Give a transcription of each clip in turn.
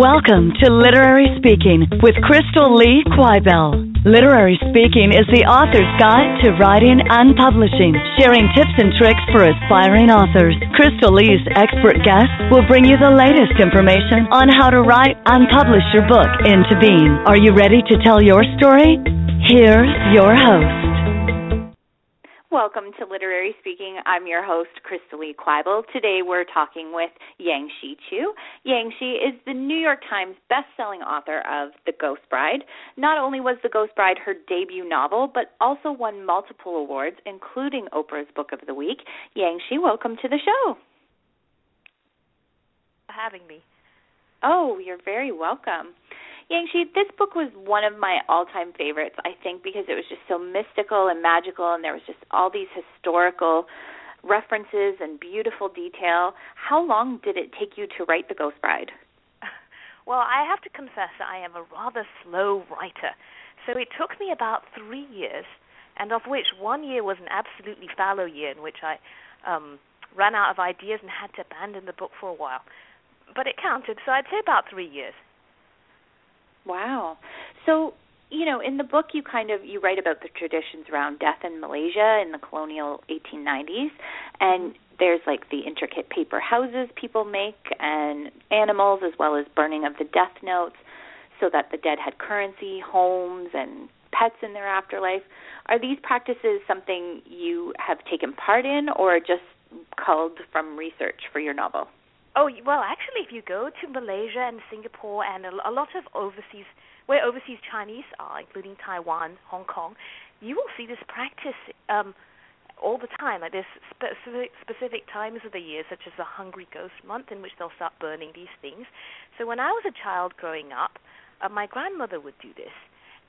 Welcome to Literary Speaking with Crystal Lee Quibell. Literary Speaking is the author's guide to writing and publishing, sharing tips and tricks for aspiring authors. Crystal Lee's expert guests will bring you the latest information on how to write and publish your book into being. Are you ready to tell your story? Here's your host. Welcome to Literary Speaking. I'm your host, Crystal Lee Quibell. Today we're talking with Yangsze Choo. Yang Shi is the New York Times best-selling author of The Ghost Bride. Not only was The Ghost Bride her debut novel, but also won multiple awards, including Oprah's Book of the Week. Yangsze, welcome to the show. For having me. Oh, you're very welcome. Yangsze, this book was one of my all-time favorites. I think because it was just so mystical and magical, and there was just all these historical references and beautiful detail. How long did it take you to write The Ghost Bride? Well, I have to confess that I am a rather slow writer. So it took me about three years, and of which one year was an absolutely fallow year in which I um, ran out of ideas and had to abandon the book for a while. But it counted, so I'd say about three years. Wow. So, you know, in the book you kind of you write about the traditions around death in Malaysia in the colonial 1890s and there's like the intricate paper houses people make and animals as well as burning of the death notes so that the dead had currency, homes and pets in their afterlife. Are these practices something you have taken part in or just culled from research for your novel? Oh well, actually, if you go to Malaysia and Singapore and a, a lot of overseas, where overseas Chinese are, including Taiwan, Hong Kong, you will see this practice um, all the time. Like there's specific specific times of the year, such as the Hungry Ghost Month, in which they'll start burning these things. So when I was a child growing up, uh, my grandmother would do this,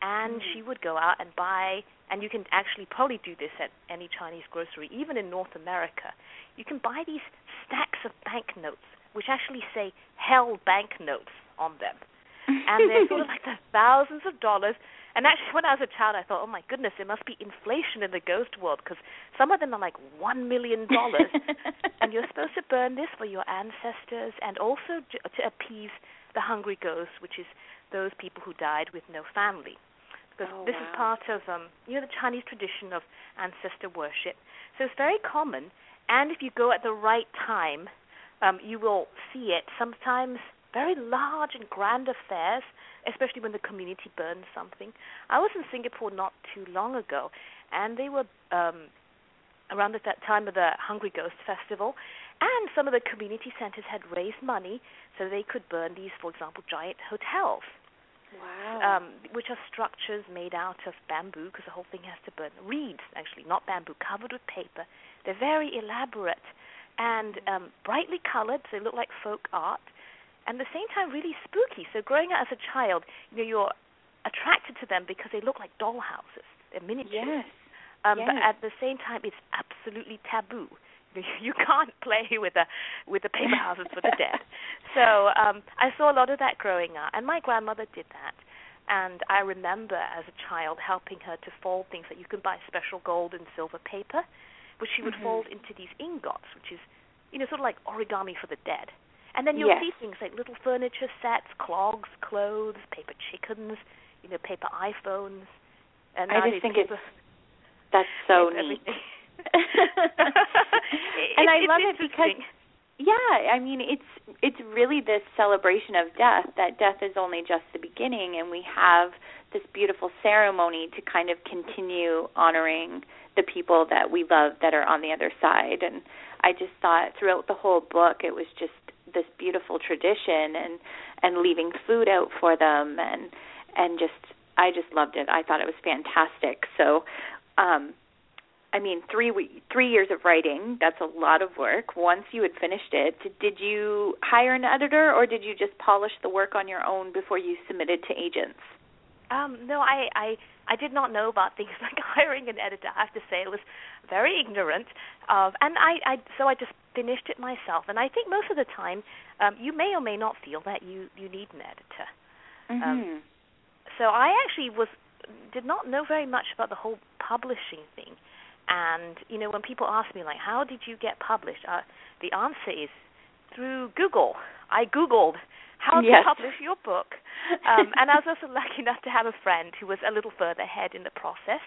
and mm. she would go out and buy. And you can actually probably do this at any Chinese grocery, even in North America. You can buy these stacks of banknotes which actually say hell banknotes on them. and they're sort of like the thousands of dollars. And actually, when I was a child, I thought, oh my goodness, there must be inflation in the ghost world because some of them are like one million dollars, and you're supposed to burn this for your ancestors and also to appease the hungry ghosts, which is those people who died with no family. Because oh, this wow. is part of um, you know the Chinese tradition of ancestor worship, so it's very common. And if you go at the right time, um, you will see it sometimes very large and grand affairs, especially when the community burns something. I was in Singapore not too long ago, and they were um, around at that time of the Hungry Ghost Festival, and some of the community centers had raised money so they could burn these, for example, giant hotels. Wow. Um, which are structures made out of bamboo, because the whole thing has to burn. Reeds, actually, not bamboo, covered with paper. They're very elaborate and um, brightly colored, so they look like folk art, and at the same time really spooky. So growing up as a child, you know, you're attracted to them because they look like doll houses. They're miniatures. Yes. Um, yes. But at the same time, it's absolutely taboo. You can't play with the with the paper houses for the dead. So um, I saw a lot of that growing up, and my grandmother did that. And I remember as a child helping her to fold things that you can buy special gold and silver paper which she would mm-hmm. fold into these ingots, which is, you know, sort of like origami for the dead. And then you'll yes. see things like little furniture sets, clogs, clothes, paper chickens, you know, paper iPhones. And I just think paper, it's that's so neat. and I love it because yeah, I mean it's it's really this celebration of death that death is only just the beginning and we have this beautiful ceremony to kind of continue honoring the people that we love that are on the other side and I just thought throughout the whole book it was just this beautiful tradition and and leaving food out for them and and just I just loved it. I thought it was fantastic. So um I mean, three three years of writing, that's a lot of work. Once you had finished it, did you hire an editor or did you just polish the work on your own before you submitted to agents? Um, no, I, I I did not know about things like hiring an editor. I have to say, I was very ignorant of, and I, I so I just finished it myself. And I think most of the time, um, you may or may not feel that you you need an editor. Mm-hmm. Um, so I actually was did not know very much about the whole publishing thing. And you know, when people ask me like, "How did you get published?" Uh, the answer is through Google. I googled how to yes. publish your book, um, and I was also lucky enough to have a friend who was a little further ahead in the process,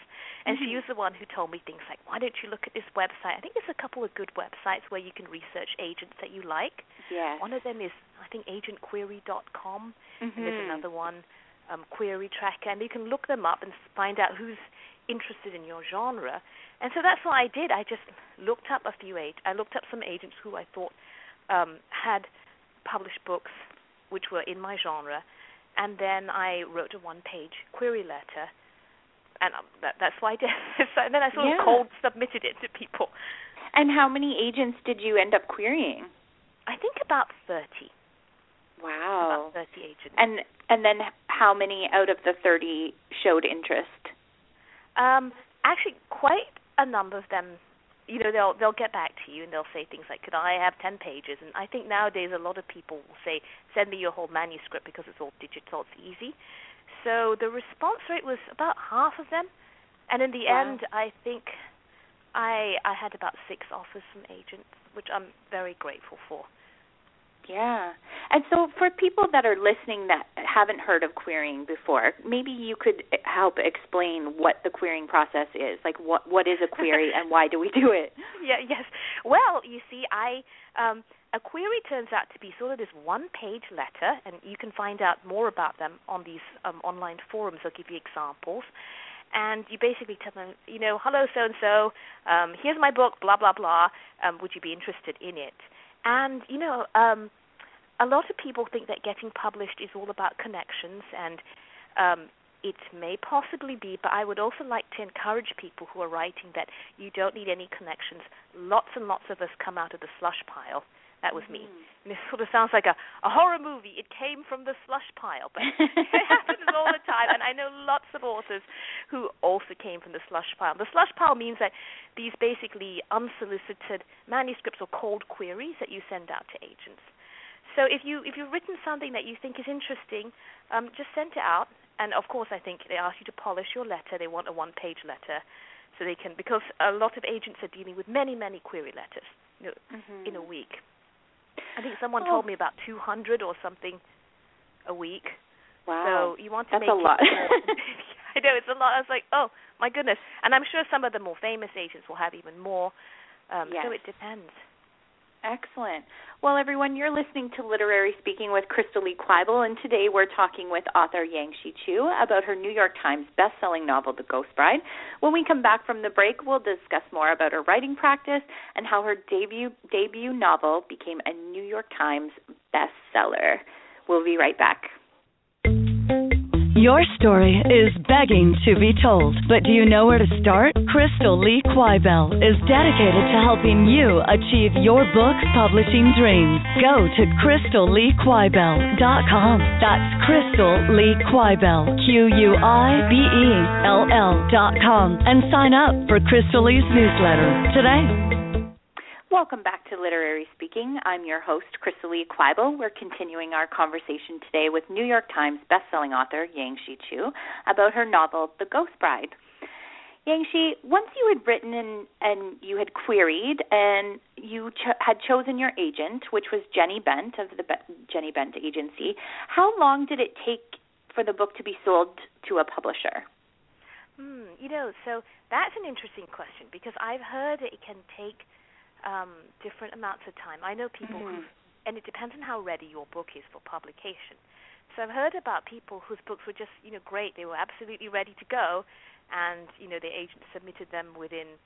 and mm-hmm. she was the one who told me things like, "Why don't you look at this website? I think there's a couple of good websites where you can research agents that you like. Yes. One of them is I think agentquery.com, mm-hmm. and there's another one, um, Query Tracker, and you can look them up and find out who's interested in your genre and so that's what I did. I just looked up a few age. I looked up some agents who I thought um, had published books which were in my genre, and then I wrote a one-page query letter, and um, that, that's what I did. so, and then I sort yeah. of cold submitted it to people. And how many agents did you end up querying? I think about thirty. Wow. About thirty agents. And and then how many out of the thirty showed interest? Um, actually, quite a number of them you know they'll they'll get back to you and they'll say things like could i have 10 pages? And i think nowadays a lot of people will say send me your whole manuscript because it's all digital it's easy. So the response rate was about half of them. And in the wow. end i think i i had about six offers from agents which i'm very grateful for yeah. And so for people that are listening that haven't heard of querying before, maybe you could help explain what the querying process is. Like what what is a query and why do we do it? Yeah, yes. Well, you see, I um a query turns out to be sort of this one-page letter and you can find out more about them on these um, online forums. I'll give you examples and you basically tell them, you know, hello so and so, um, here's my book, blah blah blah. Um, would you be interested in it? And you know, um, a lot of people think that getting published is all about connections, and um, it may possibly be. But I would also like to encourage people who are writing that you don't need any connections. Lots and lots of us come out of the slush pile. That was me. Mm. And it sort of sounds like a, a horror movie. It came from the slush pile, but it happens all the time. And I know lots of authors who also came from the slush pile. The slush pile means that these basically unsolicited manuscripts or cold queries that you send out to agents. So if you if you've written something that you think is interesting, um, just send it out. And of course, I think they ask you to polish your letter. They want a one-page letter, so they can because a lot of agents are dealing with many many query letters you know, mm-hmm. in a week. I think someone oh. told me about 200 or something a week. Wow. So you want to That's make a lot. I know it's a lot. I was like, oh my goodness. And I'm sure some of the more famous agents will have even more. Um, yes. So it depends. Excellent. Well, everyone, you're listening to Literary Speaking with Crystal Lee Quibell, and today we're talking with author Yangsze Choo about her New York Times best-selling novel, The Ghost Bride. When we come back from the break, we'll discuss more about her writing practice and how her debut debut novel became a New York Times bestseller. We'll be right back. Your story is begging to be told, but do you know where to start? Crystal Lee Quibell is dedicated to helping you achieve your book publishing dreams. Go to crystalleequibell.com. That's Crystal Lee Quibell, Q-U-I-B-E-L-L.com, and sign up for Crystal Lee's newsletter today. Welcome back to Literary Speaking. I'm your host, Crystal Lee Quibell. We're continuing our conversation today with New York Times bestselling author Yangsze Choo about her novel, The Ghost Bride. Yangsze, once you had written and, and you had queried and you had chosen your agent, which was Jenny Bent of the Be- Jenny Bent Agency, how long did it take for the book to be sold to a publisher? Hmm, you know, so that's an interesting question because I've heard it can take – um, different amounts of time. I know people mm-hmm. who, and it depends on how ready your book is for publication. So I've heard about people whose books were just, you know, great. They were absolutely ready to go, and you know, the agent submitted them within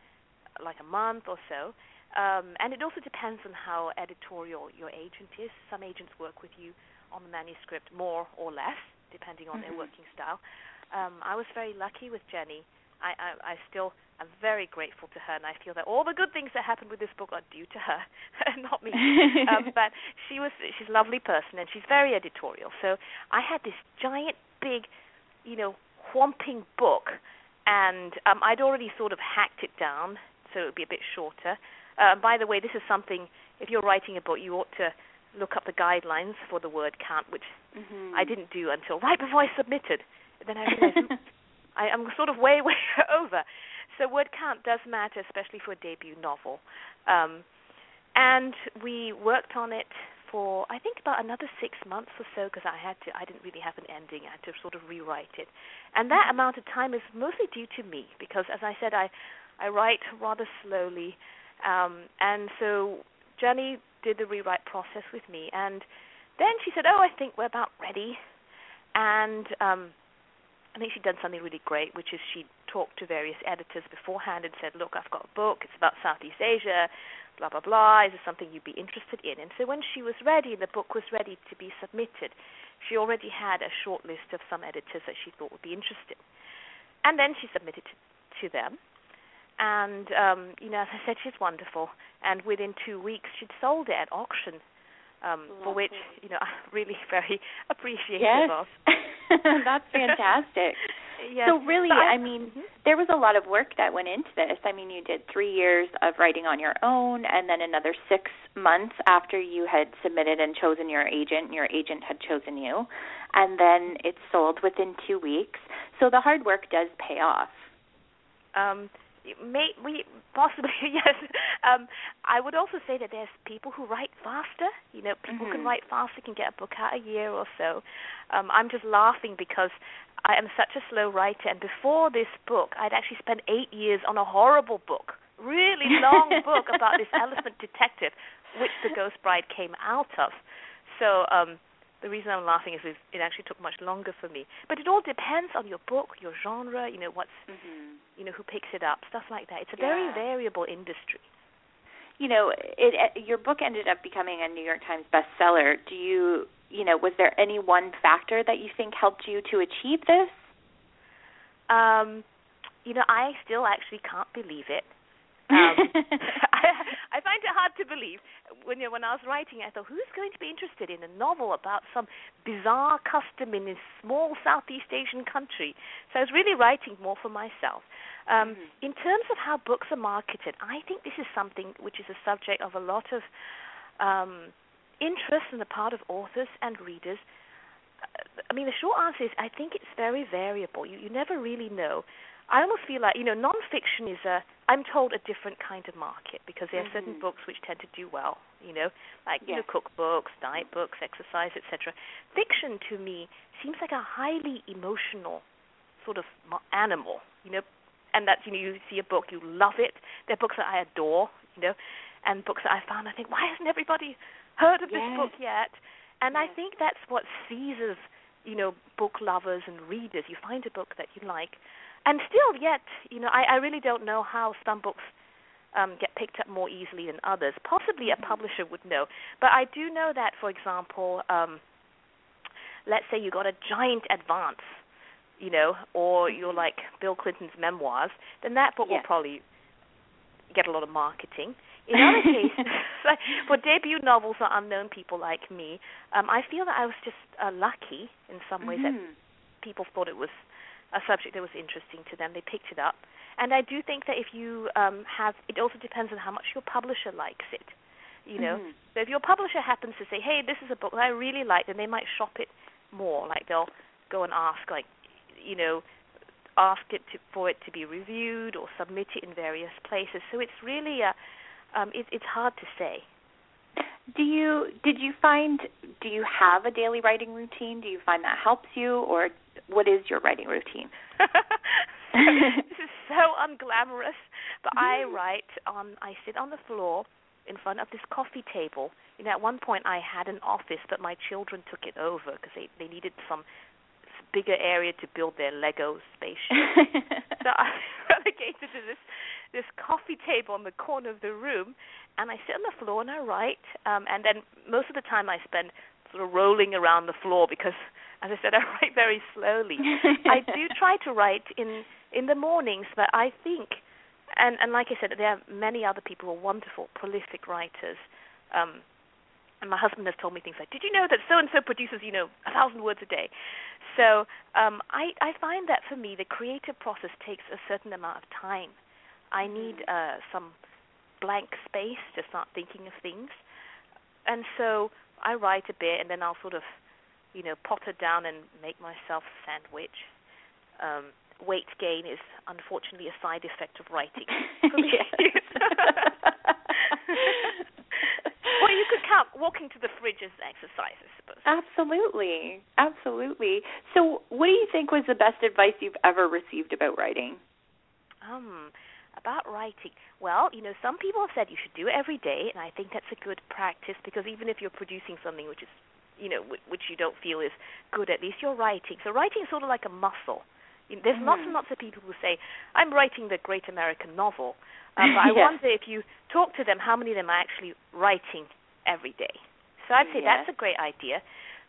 like a month or so. Um, and it also depends on how editorial your agent is. Some agents work with you on the manuscript more or less, depending on mm-hmm. their working style. Um, I was very lucky with Jenny I, I, I still am very grateful to her, and I feel that all the good things that happened with this book are due to her, not me. um, but she was she's a lovely person, and she's very editorial. So I had this giant, big, you know, whomping book, and um, I'd already sort of hacked it down so it would be a bit shorter. Uh, by the way, this is something. If you're writing a book, you ought to look up the guidelines for the word count, which mm-hmm. I didn't do until right before I submitted. Then I realized I, I'm sort of way, way over. So word count does matter, especially for a debut novel. Um, and we worked on it for I think about another six months or so because I had to I didn't really have an ending. I had to sort of rewrite it. And that amount of time is mostly due to me because as I said I I write rather slowly. Um, and so Jenny did the rewrite process with me. And then she said oh I think we're about ready. And um, I think she'd done something really great, which is she talked to various editors beforehand and said, "Look, I've got a book. It's about Southeast Asia. Blah blah blah. Is this something you'd be interested in?" And so when she was ready, the book was ready to be submitted. She already had a short list of some editors that she thought would be interested, and then she submitted to, them. And um, you know, as I said, she's wonderful. And within two weeks, she'd sold it at auction um, for which you know I'm really very appreciative yes. of. That's fantastic. yes. So really, I, I mean, mm-hmm. there was a lot of work that went into this. I mean, you did three years of writing on your own, and then another six months after you had submitted and chosen your agent. Your agent had chosen you, and then it's sold within two weeks. So the hard work does pay off. Um, may we possibly yes. Um, I would also say that there's people who write faster. You know, people mm-hmm. can write faster, can get a book out a year or so. Um, I'm just laughing because I am such a slow writer, and before this book, I'd actually spent eight years on a horrible book, really long book about this elephant detective, which The Ghost Bride came out of. So um, the reason I'm laughing is it actually took much longer for me. But it all depends on your book, your genre, you know what's, mm-hmm. You know who picks it up, stuff like that. It's a yeah. very variable industry. You know, it, it your book ended up becoming a New York Times bestseller. Do you, you know, was there any one factor that you think helped you to achieve this? Um, you know, I still actually can't believe it. Um, I, find it hard to believe when you know, when I was writing. I thought, who's going to be interested in a novel about some bizarre custom in a small Southeast Asian country? So I was really writing more for myself. Um, mm-hmm. In terms of how books are marketed, I think this is something which is a subject of a lot of um, interest on the part of authors and readers. I mean, the short answer is I think it's very variable. You you never really know. I almost feel like you know nonfiction is a I'm told a different kind of market because there are mm-hmm. certain books which tend to do well, you know, like yes. you know cookbooks, diet books, exercise, etc. Fiction to me seems like a highly emotional sort of animal, you know, and that's you know you see a book you love it. There are books that I adore, you know, and books that I found I think why hasn't everybody heard of yes. this book yet? And yes. I think that's what seizes you know book lovers and readers. You find a book that you like and still yet, you know, I, I really don't know how some books um, get picked up more easily than others. Possibly a publisher would know, but I do know that, for example, um, let's say you got a giant advance, you know, or you're like Bill Clinton's memoirs, then that book yes. will probably get a lot of marketing. In other cases, like for debut novels or unknown people like me, um, I feel that I was just uh, lucky in some ways mm-hmm. that people thought it was a subject that was interesting to them. They picked it up, and I do think that if you um, have, it also depends on how much your publisher likes it. You know, mm-hmm. so if your publisher happens to say, "Hey, this is a book that I really like," then they might shop it more. Like they'll go and ask, like, you know, ask it to, for it to be reviewed or submit it in various places. So it's really a, um, it, it's hard to say. Do you did you find do you have a daily writing routine? Do you find that helps you, or what is your writing routine? this is so unglamorous, but I write on. I sit on the floor in front of this coffee table. You know, at one point I had an office, but my children took it over because they they needed some bigger area to build their Lego spaceship. so I relegated to this this coffee table in the corner of the room, and I sit on the floor and I write. Um, and then most of the time I spend sort of rolling around the floor because, as I said, I write very slowly. I do try to write in in the mornings. But I think, and and like I said, there are many other people who are wonderful, prolific writers. Um, and my husband has told me things like, "Did you know that so and so produces, you know, a thousand words a day?" So um, I I find that for me, the creative process takes a certain amount of time. I need uh, some blank space to start thinking of things, and so I write a bit, and then I'll sort of, you know, potter down and make myself a sandwich. Um, weight gain is unfortunately a side effect of writing well, you could count walking to the fridge as exercise, I suppose. Absolutely, absolutely. So, what do you think was the best advice you've ever received about writing? Um, about writing. Well, you know, some people have said you should do it every day, and I think that's a good practice because even if you're producing something which is, you know, which you don't feel is good, at least you're writing. So writing is sort of like a muscle. There's mm. lots and lots of people who say, "I'm writing the great American novel," um, but I yes. wonder if you talk to them, how many of them are actually writing every day. So I'd say yes. that's a great idea.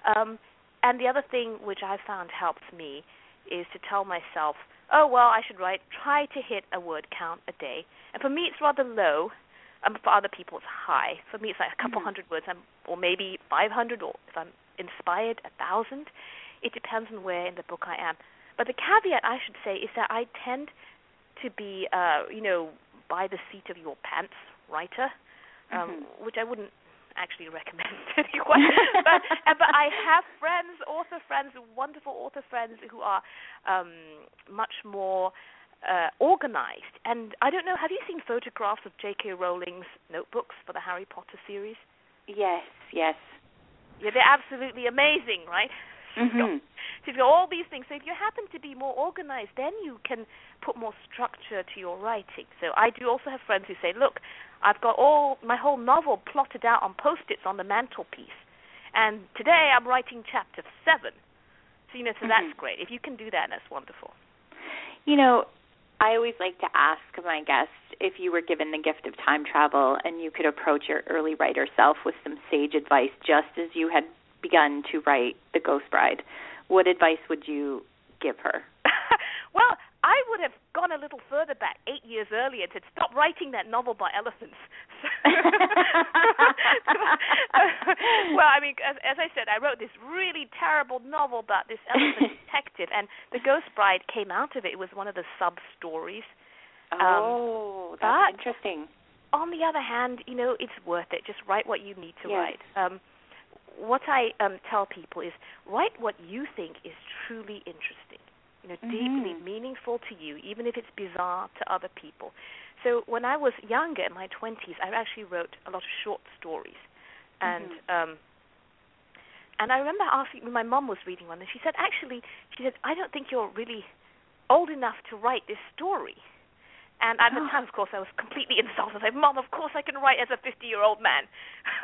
Um, and the other thing which I found helps me is to tell myself, oh well, I should write. Try to hit a word count a day. And for me, it's rather low. Um, for other people, it's high. For me, it's like a couple mm-hmm. hundred words, um, or maybe 500, or if I'm inspired, a thousand. It depends on where in the book I am. But the caveat I should say is that I tend to be, uh, you know, by the seat of your pants writer, um, mm-hmm. which I wouldn't actually recommend anyone. but, uh, but I have friends, author friends, wonderful author friends who are um, much more uh, organized. And I don't know, have you seen photographs of J.K. Rowling's notebooks for the Harry Potter series? Yes, yes. Yeah, they're absolutely amazing, right? Mm-hmm. So you've got all these things. So if you happen to be more organized, then you can put more structure to your writing. So I do also have friends who say, look, I've got all my whole novel plotted out on post-its on the mantelpiece, and today I'm writing chapter seven. So you know, so mm-hmm. that's great. If you can do that, that's wonderful. You know, I always like to ask my guests if you were given the gift of time travel and you could approach your early writer self with some sage advice just as you had begun to write The Ghost Bride, what advice would you give her? well, I would have gone a little further back, eight years earlier, and said, "Stop writing that novel by elephants." well, I mean, as, as I said, I wrote this really terrible novel about this elephant detective, and The Ghost Bride came out of it. It was one of the sub stories. Oh, um, that's interesting. On the other hand, you know, it's worth it. Just write what you need to yes. write. Um, what I um, tell people is write what you think is truly interesting, you know, mm-hmm. deeply meaningful to you, even if it's bizarre to other people. So when I was younger, in my twenties, I actually wrote a lot of short stories, and mm-hmm. um, and I remember asking my mom was reading one, and she said, actually, she said, I don't think you're really old enough to write this story. And at the time, of course, I was completely insulted. I said, "Mom, of course I can write as a 50-year-old man,"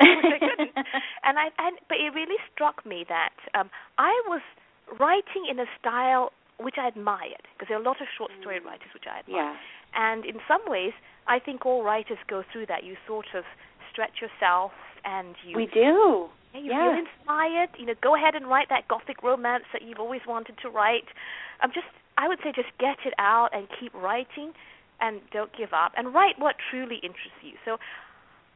which I couldn't. and I, and but it really struck me that um, I was writing in a style which I admired because there are a lot of short story Mm. writers which I admire. Yeah. And in some ways, I think all writers go through that. You sort of stretch yourself, and you We do. yeah, you Yeah. feel inspired. You know, go ahead and write that gothic romance that you've always wanted to write. Um, just I would say just get it out and keep writing and don't give up and write what truly interests you. So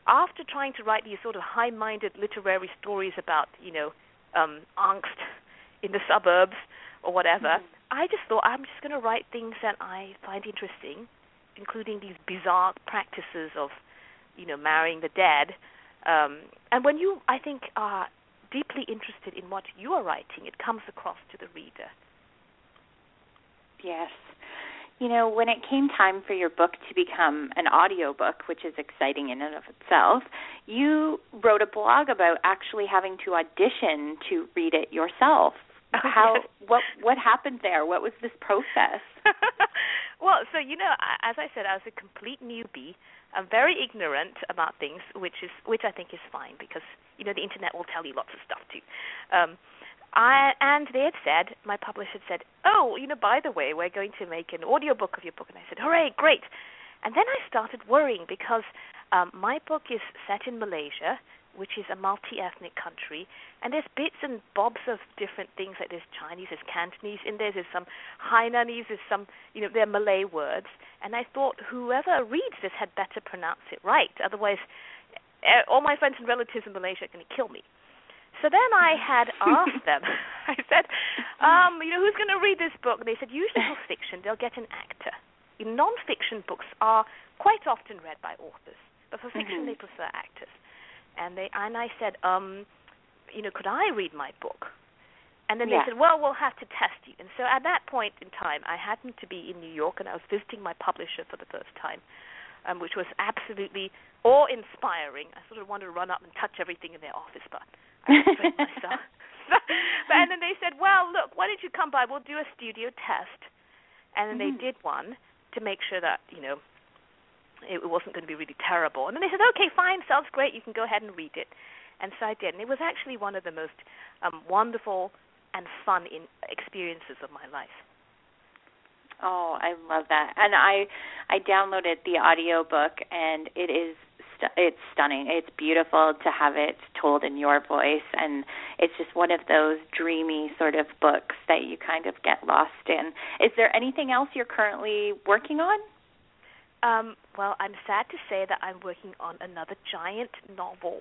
after trying to write these sort of high-minded literary stories about, you know, um, angst in the suburbs or whatever, Mhm. I just thought I'm just going to write things that I find interesting, including these bizarre practices of, you know, marrying the dead. Um, and when you, I think, are deeply interested in what you are writing, it comes across to the reader. Yes. You know, when it came time for your book to become an audiobook, which is exciting in and of itself, you wrote a blog about actually having to audition to read it yourself. Oh, How yes. what what happened there? What was this process? well, so you know, as I said, I was a complete newbie. I'm very ignorant about things, which is which I think is fine because you know the internet will tell you lots of stuff too. Um, I and they had said my publisher had said, "Oh, you know, by the way, we're going to make an audiobook of your book." And I said, "Hooray, great!" And then I started worrying because um, my book is set in Malaysia, which is a multi-ethnic country, and there's bits and bobs of different things like there's Chinese, there's Cantonese in there, there's some Hainanese, there's some, you know, there are Malay words, and I thought whoever reads this had better pronounce it right, otherwise eh, all my friends and relatives in Malaysia are going to kill me. So then I had asked them, I said, um, you know, who's going to read this book? And they said, usually for fiction, they'll get an actor. In non-fiction books are quite often read by authors, but for fiction, mm-hmm. they prefer actors and they and I said, um, you know, could I read my book? And then yeah. they said, well, we'll have to test you. And so at that point in time, I happened to be in New York, and I was visiting my publisher for the first time, um, which was absolutely awe-inspiring. I sort of wanted to run up and touch everything in their office, but Myself. but, and then they said, well, look, why don't you come by? We'll do a studio test. And then mm-hmm. they did one to make sure that you know it wasn't going to be really terrible. And then they said, okay, fine, sounds great. You can go ahead and read it. And so I did. And it was actually one of the most um, wonderful and fun in experiences of my life. Oh, I love that. And I I downloaded the audio book and it is st- it's stunning. It's beautiful to have it told in your voice and it's just one of those dreamy sort of books that you kind of get lost in. Is there anything else you're currently working on? Um, well, I'm sad to say that I'm working on another giant novel,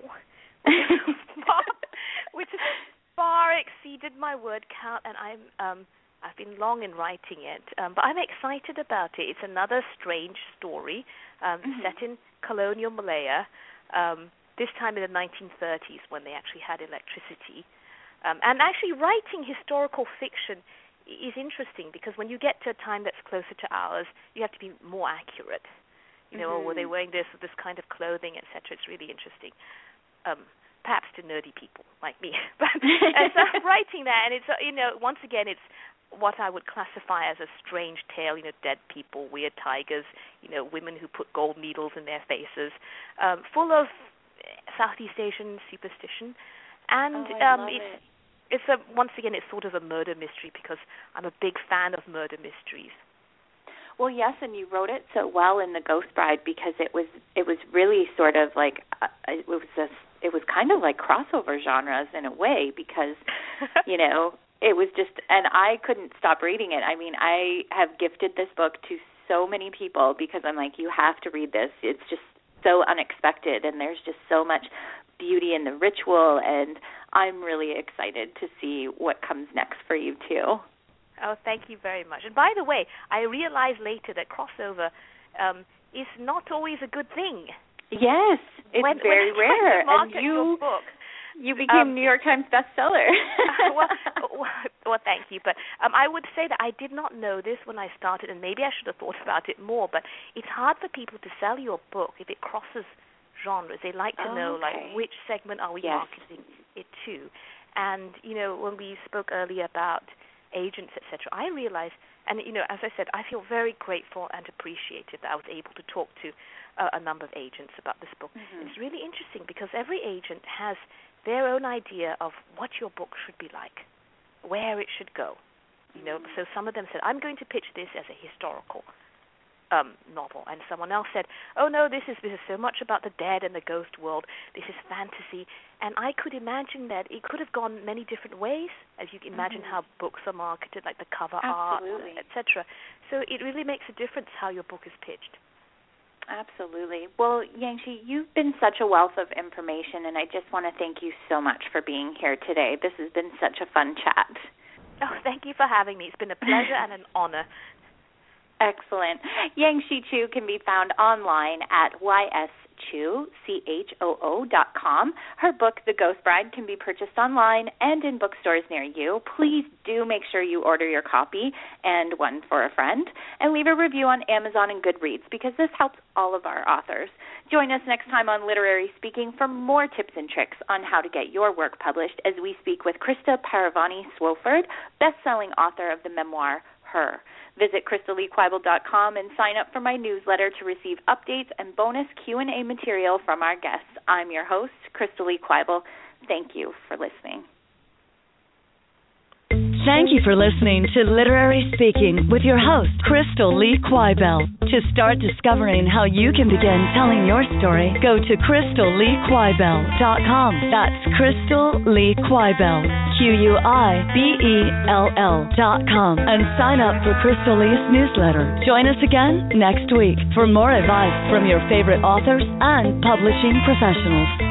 which has far exceeded my word count, and I'm um, I've been long in writing it, um, but I'm excited about it. It's another strange story um, mm-hmm. set in colonial Malaya, um, this time in the 1930s when they actually had electricity. Um, and actually, writing historical fiction is interesting because when you get to a time that's closer to ours, you have to be more accurate. You know, mm-hmm. were they mm-hmm. wearing this this kind of clothing, etc. It's really interesting. Um, perhaps to nerdy people like me. but and so I'm writing that, and it's you know once again it's what I would classify as a strange tale. You know, dead people, weird tigers. You know, women who put gold needles in their faces, um, full of Southeast Asian superstition, and oh, um, it's. It it's a once again it's sort of a murder mystery because I'm a big fan of murder mysteries. Well, yes, and you wrote it so well in the Ghost Bride because it was it was really sort of like uh, it was a it was kind of like crossover genres in a way because you know it was just and I couldn't stop reading it. I mean, I have gifted this book to so many people because I'm like you have to read this. It's just so unexpected and there's just so much beauty in the ritual and I'm really excited to see what comes next for you too. Oh, thank you very much. And by the way, I realized later that crossover um, is not always a good thing. Yes, it's when, very when rare. and you you became um, New York Times bestseller. well, well, thank you. But um, I would say that I did not know this when I started, and maybe I should have thought about it more. But it's hard for people to sell your book if it crosses genres. They like to oh, know okay. like which segment are we yes. marketing it to. And you know, when we spoke earlier about agents, etc., I realized, and you know, as I said, I feel very grateful and appreciative that I was able to talk to uh, a number of agents about this book. Mm-hmm. It's really interesting because every agent has their own idea of what your book should be like, where it should go. You know, so some of them said, I'm going to pitch this as a historical um, novel, and someone else said, "Oh no, this is this is so much about the dead and the ghost world. This is fantasy." And I could imagine that it could have gone many different ways, as you can imagine mm-hmm. how books are marketed, like the cover Absolutely. art, etc. So it really makes a difference how your book is pitched. Absolutely. Well, Yangsze, you've been such a wealth of information, and I just want to thank you so much for being here today. This has been such a fun chat. Oh, thank you for having me. It's been a pleasure and an honor. Excellent. Yangsze Choo can be found online at yschoo, C-H-O-O dot com. Her book, The Ghost Bride, can be purchased online and in bookstores near you. Please do make sure you order your copy and one for a friend. And leave a review on Amazon and Goodreads because this helps all of our authors. Join us next time on Literary Speaking for more tips and tricks on how to get your work published as we speak with Christa Parravani Swofford, best-selling author of the memoir Her. Visit CrystalLeeQuibell.com and sign up for my newsletter to receive updates and bonus Q&A material from our guests. I'm your host, Crystal Lee Quibell. Thank you for listening. Thank you for listening to Literary Speaking with your host, Crystal Lee Quibell. To start discovering how you can begin telling your story, go to crystalleequibell.com. That's Crystal Lee Quibell, Q-U-I-B-E-L-L dot com, and sign up for Crystal Lee's newsletter. Join us again next week for more advice from your favorite authors and publishing professionals.